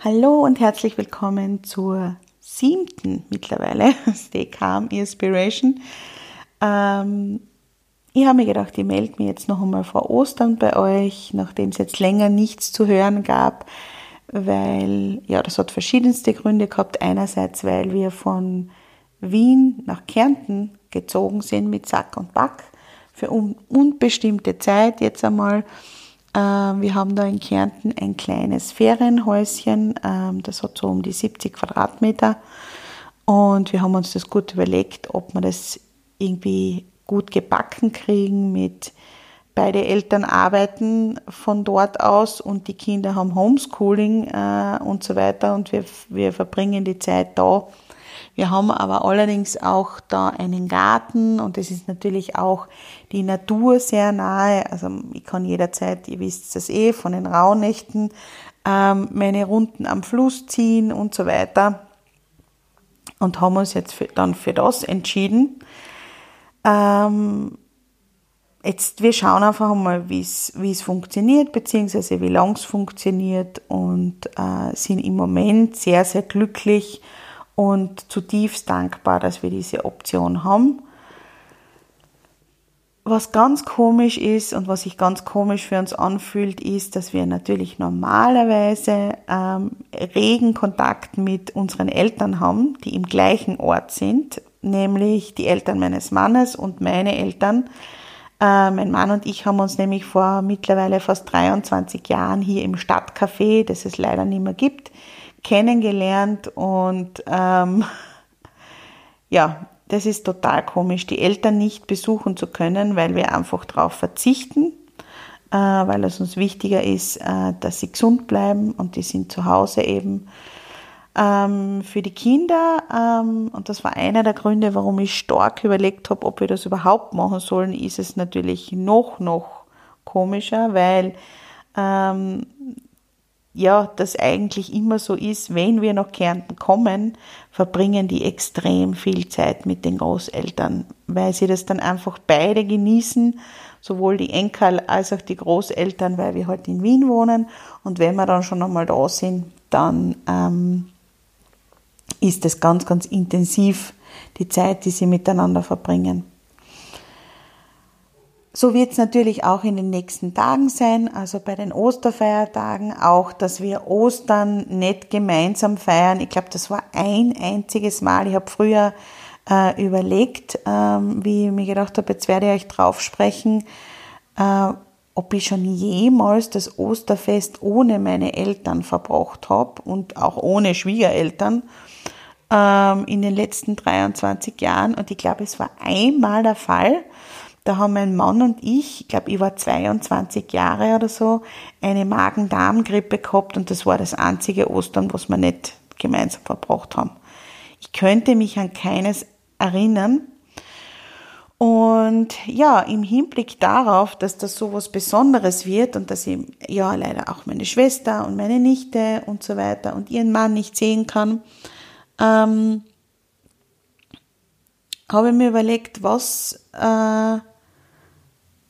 Hallo und herzlich willkommen zur siebten mittlerweile Stay Calm Inspiration. Ähm, ich habe mir gedacht, ich melde mich jetzt noch einmal vor Ostern bei euch, nachdem es jetzt länger nichts zu hören gab, weil, ja, das hat verschiedenste Gründe gehabt. Einerseits, weil wir von Wien nach Kärnten gezogen sind mit Sack und Back für unbestimmte Zeit jetzt einmal wir haben da in Kärnten ein kleines Ferienhäuschen, ähm, das hat so um die 70 Quadratmeter. Und wir haben uns das gut überlegt, ob wir das irgendwie gut gebacken kriegen mit beide Eltern arbeiten von dort aus und die Kinder haben Homeschooling äh, und so weiter und wir, wir verbringen die Zeit da wir haben aber allerdings auch da einen Garten und es ist natürlich auch die Natur sehr nahe. Also ich kann jederzeit, ihr wisst das eh, von den Rauhnächten ähm, meine Runden am Fluss ziehen und so weiter. Und haben uns jetzt für, dann für das entschieden. Ähm, jetzt, wir schauen einfach mal, wie es funktioniert, beziehungsweise wie lang es funktioniert und äh, sind im Moment sehr, sehr glücklich und zutiefst dankbar, dass wir diese Option haben. Was ganz komisch ist und was sich ganz komisch für uns anfühlt, ist, dass wir natürlich normalerweise ähm, regen Kontakt mit unseren Eltern haben, die im gleichen Ort sind, nämlich die Eltern meines Mannes und meine Eltern. Äh, mein Mann und ich haben uns nämlich vor mittlerweile fast 23 Jahren hier im Stadtcafé, das es leider nicht mehr gibt, kennengelernt und ähm, ja, das ist total komisch, die Eltern nicht besuchen zu können, weil wir einfach darauf verzichten, äh, weil es uns wichtiger ist, äh, dass sie gesund bleiben und die sind zu Hause eben. Ähm, für die Kinder, ähm, und das war einer der Gründe, warum ich stark überlegt habe, ob wir das überhaupt machen sollen, ist es natürlich noch, noch komischer, weil ähm, ja, das eigentlich immer so ist, wenn wir nach Kärnten kommen, verbringen die extrem viel Zeit mit den Großeltern, weil sie das dann einfach beide genießen, sowohl die Enkel als auch die Großeltern, weil wir halt in Wien wohnen. Und wenn wir dann schon einmal da sind, dann ähm, ist es ganz, ganz intensiv, die Zeit, die sie miteinander verbringen. So wird es natürlich auch in den nächsten Tagen sein, also bei den Osterfeiertagen auch, dass wir Ostern nicht gemeinsam feiern. Ich glaube, das war ein einziges Mal. Ich habe früher äh, überlegt, ähm, wie ich mir gedacht habe, jetzt werde ich euch drauf sprechen, äh, ob ich schon jemals das Osterfest ohne meine Eltern verbracht habe und auch ohne Schwiegereltern ähm, in den letzten 23 Jahren. Und ich glaube, es war einmal der Fall. Da haben mein Mann und ich, ich glaube, ich war 22 Jahre oder so, eine Magen-Darm-Grippe gehabt und das war das einzige Ostern, was wir nicht gemeinsam verbracht haben. Ich könnte mich an keines erinnern. Und ja, im Hinblick darauf, dass das so was Besonderes wird und dass ich ja leider auch meine Schwester und meine Nichte und so weiter und ihren Mann nicht sehen kann, ähm, habe ich mir überlegt, was äh,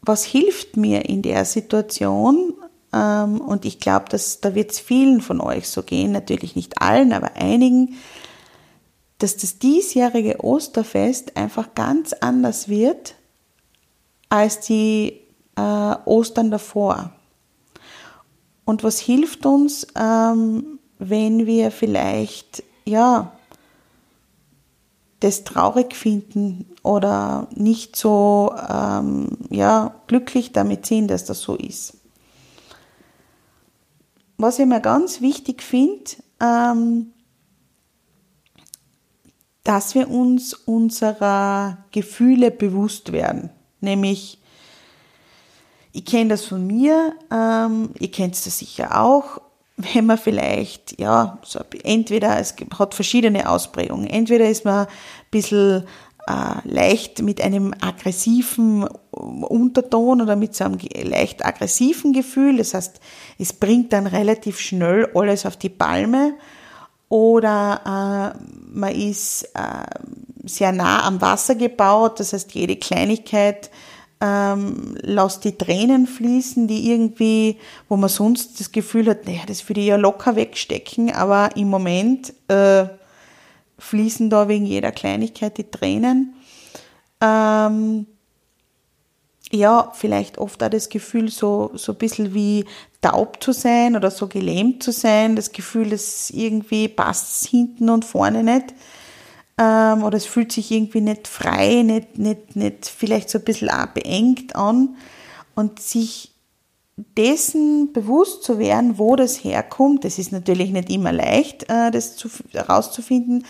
was hilft mir in der Situation? Ähm, und ich glaube, dass da wird es vielen von euch so gehen, natürlich nicht allen, aber einigen, dass das diesjährige Osterfest einfach ganz anders wird als die äh, Ostern davor. Und was hilft uns, ähm, wenn wir vielleicht, ja, das traurig finden oder nicht so ähm, ja, glücklich damit sind, dass das so ist. Was ich mir ganz wichtig finde, ähm, dass wir uns unserer Gefühle bewusst werden. Nämlich, ich kenne das von mir, ähm, ihr kennt es sicher auch, wenn man vielleicht, ja, so entweder, es hat verschiedene Ausprägungen. Entweder ist man ein bisschen äh, leicht mit einem aggressiven Unterton oder mit so einem leicht aggressiven Gefühl. Das heißt, es bringt dann relativ schnell alles auf die Palme. Oder äh, man ist äh, sehr nah am Wasser gebaut. Das heißt, jede Kleinigkeit ähm, lass die Tränen fließen, die irgendwie, wo man sonst das Gefühl hat, naja, das würde ich ja locker wegstecken, aber im Moment äh, fließen da wegen jeder Kleinigkeit die Tränen. Ähm, ja, vielleicht oft auch das Gefühl, so, so ein bisschen wie taub zu sein oder so gelähmt zu sein, das Gefühl, dass irgendwie passt hinten und vorne nicht. Ähm, oder es fühlt sich irgendwie nicht frei, nicht, nicht, nicht vielleicht so ein bisschen auch beengt an. Und sich dessen bewusst zu werden, wo das herkommt, das ist natürlich nicht immer leicht, äh, das zu, herauszufinden.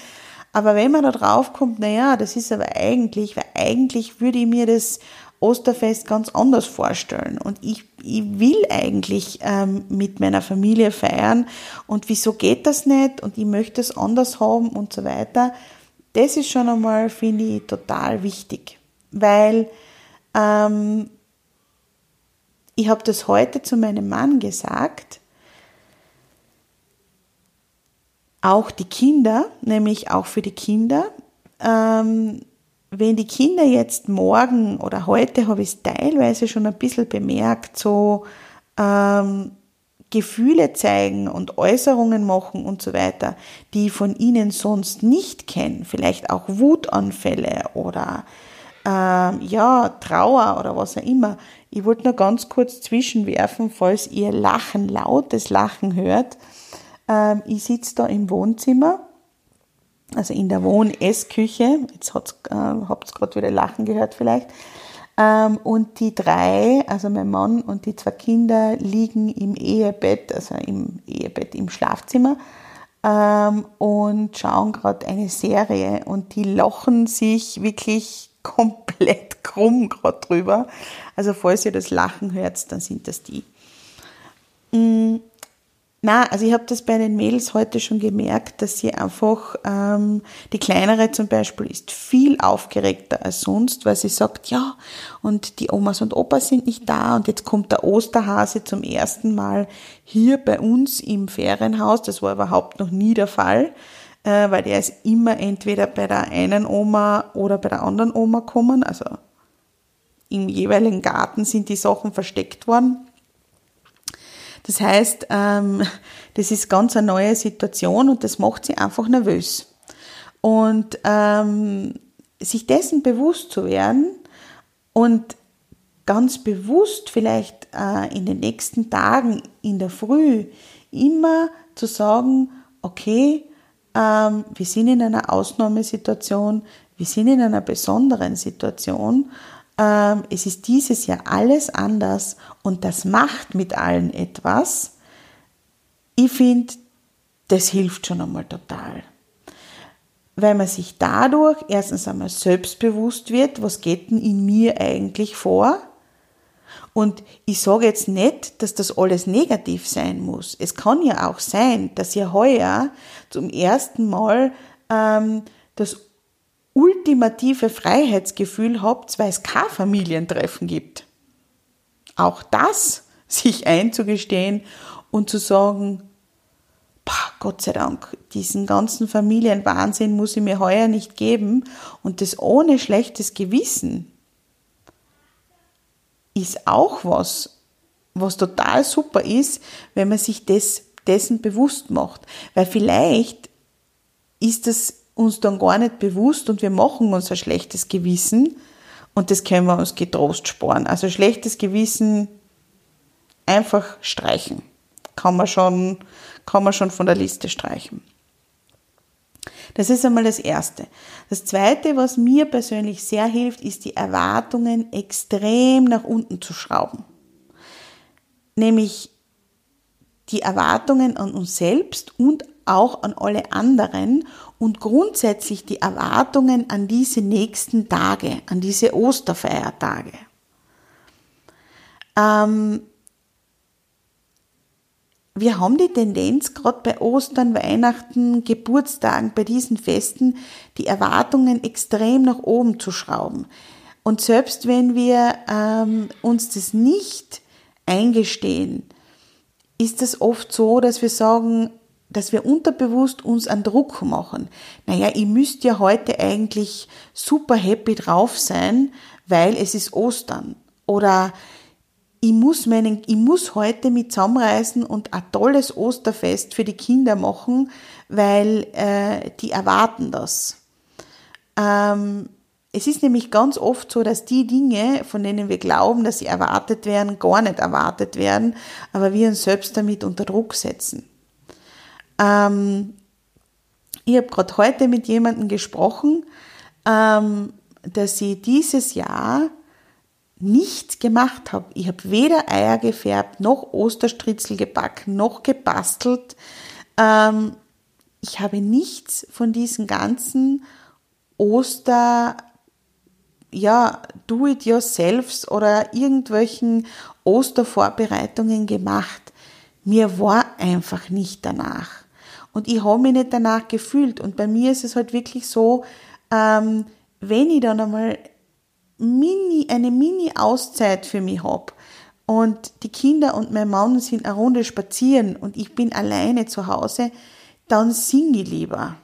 Aber wenn man da drauf kommt, naja, das ist aber eigentlich, weil eigentlich würde ich mir das Osterfest ganz anders vorstellen. Und ich, ich will eigentlich ähm, mit meiner Familie feiern. Und wieso geht das nicht? Und ich möchte es anders haben und so weiter. Das ist schon einmal, finde ich, total wichtig. Weil ähm, ich habe das heute zu meinem Mann gesagt. Auch die Kinder, nämlich auch für die Kinder. Ähm, wenn die Kinder jetzt morgen oder heute habe ich es teilweise schon ein bisschen bemerkt, so ähm, Gefühle zeigen und Äußerungen machen und so weiter, die ich von ihnen sonst nicht kenne, vielleicht auch Wutanfälle oder ähm, ja, Trauer oder was auch immer. Ich wollte nur ganz kurz zwischenwerfen, falls ihr Lachen, lautes Lachen hört. Ähm, ich sitze da im Wohnzimmer also in der Wohn-Essküche. Jetzt äh, habt ihr gerade wieder Lachen gehört vielleicht. Ähm, und die drei, also mein Mann und die zwei Kinder, liegen im Ehebett, also im Ehebett im Schlafzimmer ähm, und schauen gerade eine Serie und die lachen sich wirklich komplett krumm gerade drüber. Also falls ihr das Lachen hört, dann sind das die. Na, also ich habe das bei den Mädels heute schon gemerkt, dass sie einfach, ähm, die kleinere zum Beispiel ist viel aufgeregter als sonst, weil sie sagt, ja, und die Omas und Opas sind nicht da und jetzt kommt der Osterhase zum ersten Mal hier bei uns im Ferienhaus. Das war überhaupt noch nie der Fall, äh, weil der ist immer entweder bei der einen Oma oder bei der anderen Oma kommen. Also im jeweiligen Garten sind die Sachen versteckt worden. Das heißt, ähm, das ist ganz eine neue Situation und das macht sie einfach nervös. Und ähm, sich dessen bewusst zu werden und ganz bewusst vielleicht äh, in den nächsten Tagen in der Früh immer zu sagen, okay, ähm, wir sind in einer Ausnahmesituation, wir sind in einer besonderen Situation es ist dieses Jahr alles anders und das macht mit allen etwas. Ich finde, das hilft schon einmal total. Weil man sich dadurch erstens einmal selbstbewusst wird, was geht denn in mir eigentlich vor? Und ich sage jetzt nicht, dass das alles negativ sein muss. Es kann ja auch sein, dass ihr heuer zum ersten Mal ähm, das ultimative Freiheitsgefühl habt, weil es kein Familientreffen gibt. Auch das sich einzugestehen und zu sagen, Gott sei Dank, diesen ganzen Familienwahnsinn muss ich mir heuer nicht geben und das ohne schlechtes Gewissen ist auch was, was total super ist, wenn man sich des, dessen bewusst macht. Weil vielleicht ist das uns dann gar nicht bewusst und wir machen uns ein schlechtes Gewissen und das können wir uns getrost sparen. Also schlechtes Gewissen einfach streichen. Kann man schon, kann man schon von der Liste streichen. Das ist einmal das Erste. Das Zweite, was mir persönlich sehr hilft, ist die Erwartungen extrem nach unten zu schrauben. Nämlich die Erwartungen an uns selbst und auch an alle anderen und grundsätzlich die Erwartungen an diese nächsten Tage, an diese Osterfeiertage. Ähm, wir haben die Tendenz, gerade bei Ostern, Weihnachten, Geburtstagen, bei diesen Festen, die Erwartungen extrem nach oben zu schrauben. Und selbst wenn wir ähm, uns das nicht eingestehen, ist es oft so, dass wir sagen, dass wir unterbewusst uns einen Druck machen. Naja, ich müsste ja heute eigentlich super happy drauf sein, weil es ist Ostern. Oder ich muss, meinen, ich muss heute mit zusammenreisen und ein tolles Osterfest für die Kinder machen, weil äh, die erwarten das. Ähm, es ist nämlich ganz oft so, dass die Dinge, von denen wir glauben, dass sie erwartet werden, gar nicht erwartet werden, aber wir uns selbst damit unter Druck setzen. Ähm, ich habe gerade heute mit jemandem gesprochen, ähm, dass sie dieses Jahr nichts gemacht habe. Ich habe weder Eier gefärbt, noch Osterstritzel gebacken, noch gebastelt. Ähm, ich habe nichts von diesen ganzen Oster, ja, Do-it-yourselfs oder irgendwelchen Ostervorbereitungen gemacht. Mir war einfach nicht danach. Und ich habe mich nicht danach gefühlt. Und bei mir ist es halt wirklich so, ähm, wenn ich dann einmal Mini, eine Mini-Auszeit für mich habe und die Kinder und mein Mann sind eine Runde spazieren und ich bin alleine zu Hause, dann singe ich lieber.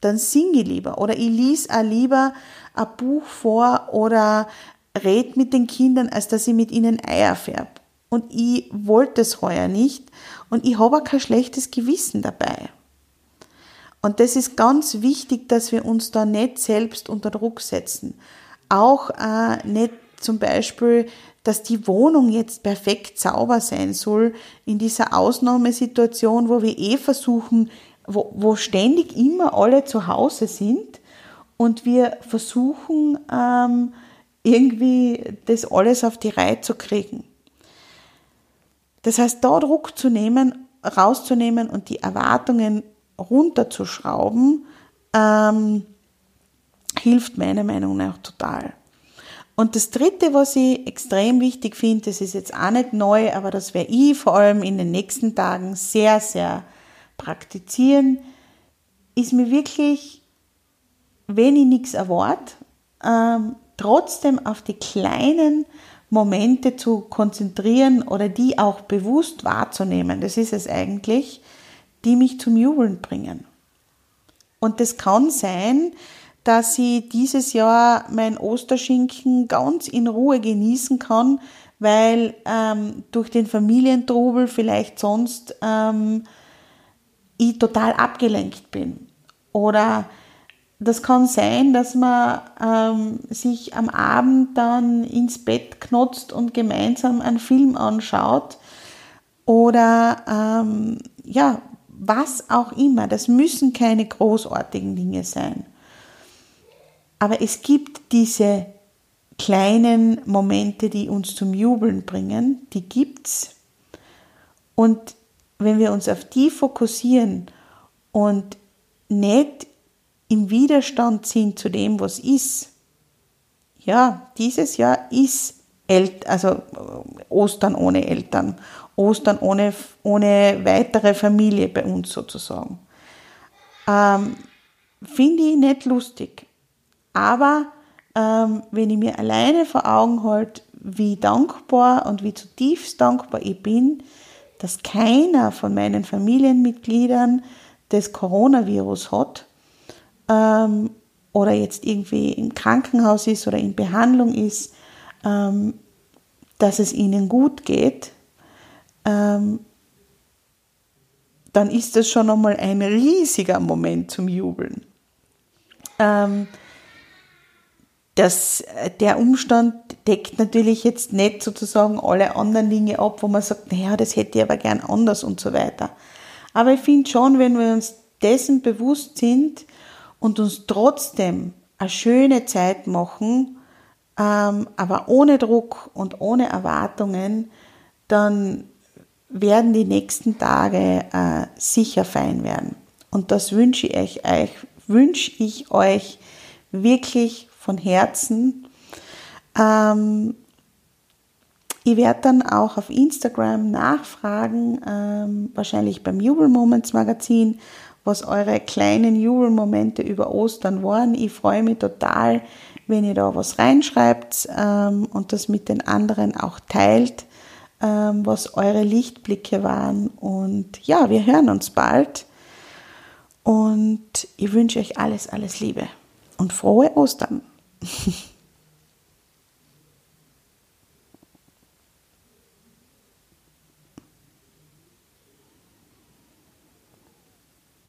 Dann singe ich lieber. Oder ich lese auch lieber ein Buch vor oder red mit den Kindern, als dass ich mit ihnen Eier färbe. Und ich wollte es heuer nicht und ich habe auch kein schlechtes Gewissen dabei. Und das ist ganz wichtig, dass wir uns da nicht selbst unter Druck setzen. Auch äh, nicht zum Beispiel, dass die Wohnung jetzt perfekt sauber sein soll in dieser Ausnahmesituation, wo wir eh versuchen, wo, wo ständig immer alle zu Hause sind und wir versuchen ähm, irgendwie das alles auf die Reihe zu kriegen. Das heißt, da Druck zu nehmen, rauszunehmen und die Erwartungen runterzuschrauben, ähm, hilft meiner Meinung nach total. Und das Dritte, was ich extrem wichtig finde, das ist jetzt auch nicht neu, aber das werde ich vor allem in den nächsten Tagen sehr, sehr praktizieren, ist mir wirklich, wenn ich nichts erwarte, ähm, trotzdem auf die kleinen Momente zu konzentrieren oder die auch bewusst wahrzunehmen. Das ist es eigentlich, die mich zum Jubeln bringen. Und das kann sein, dass ich dieses Jahr mein Osterschinken ganz in Ruhe genießen kann, weil ähm, durch den Familientrubel vielleicht sonst ähm, ich total abgelenkt bin. Oder das kann sein, dass man ähm, sich am Abend dann ins Bett knotzt und gemeinsam einen Film anschaut. Oder ähm, ja, was auch immer. Das müssen keine großartigen Dinge sein. Aber es gibt diese kleinen Momente, die uns zum Jubeln bringen, die gibt's. Und wenn wir uns auf die fokussieren und nicht im Widerstand sind zu dem, was ist, ja, dieses Jahr ist El also Ostern ohne Eltern, Ostern ohne, ohne weitere Familie bei uns sozusagen. Ähm, Finde ich nicht lustig. Aber ähm, wenn ich mir alleine vor Augen halte, wie dankbar und wie zutiefst dankbar ich bin, dass keiner von meinen Familienmitgliedern das Coronavirus hat ähm, oder jetzt irgendwie im Krankenhaus ist oder in Behandlung ist, ähm, dass es ihnen gut geht, ähm, dann ist das schon einmal ein riesiger Moment zum Jubeln. Ähm, das, äh, der Umstand deckt natürlich jetzt nicht sozusagen alle anderen Dinge ab, wo man sagt, naja, das hätte ich aber gern anders und so weiter. Aber ich finde schon, wenn wir uns dessen bewusst sind und uns trotzdem eine schöne Zeit machen, aber ohne Druck und ohne Erwartungen, dann werden die nächsten Tage äh, sicher fein werden. Und das wünsche ich euch, wünsche ich euch wirklich von Herzen. Ähm, ich werde dann auch auf Instagram nachfragen, ähm, wahrscheinlich beim Jubel Moments Magazin, was eure kleinen Jubelmomente über Ostern waren. Ich freue mich total, wenn ihr da was reinschreibt ähm, und das mit den anderen auch teilt, ähm, was eure Lichtblicke waren. Und ja, wir hören uns bald. Und ich wünsche euch alles, alles Liebe und frohe Ostern.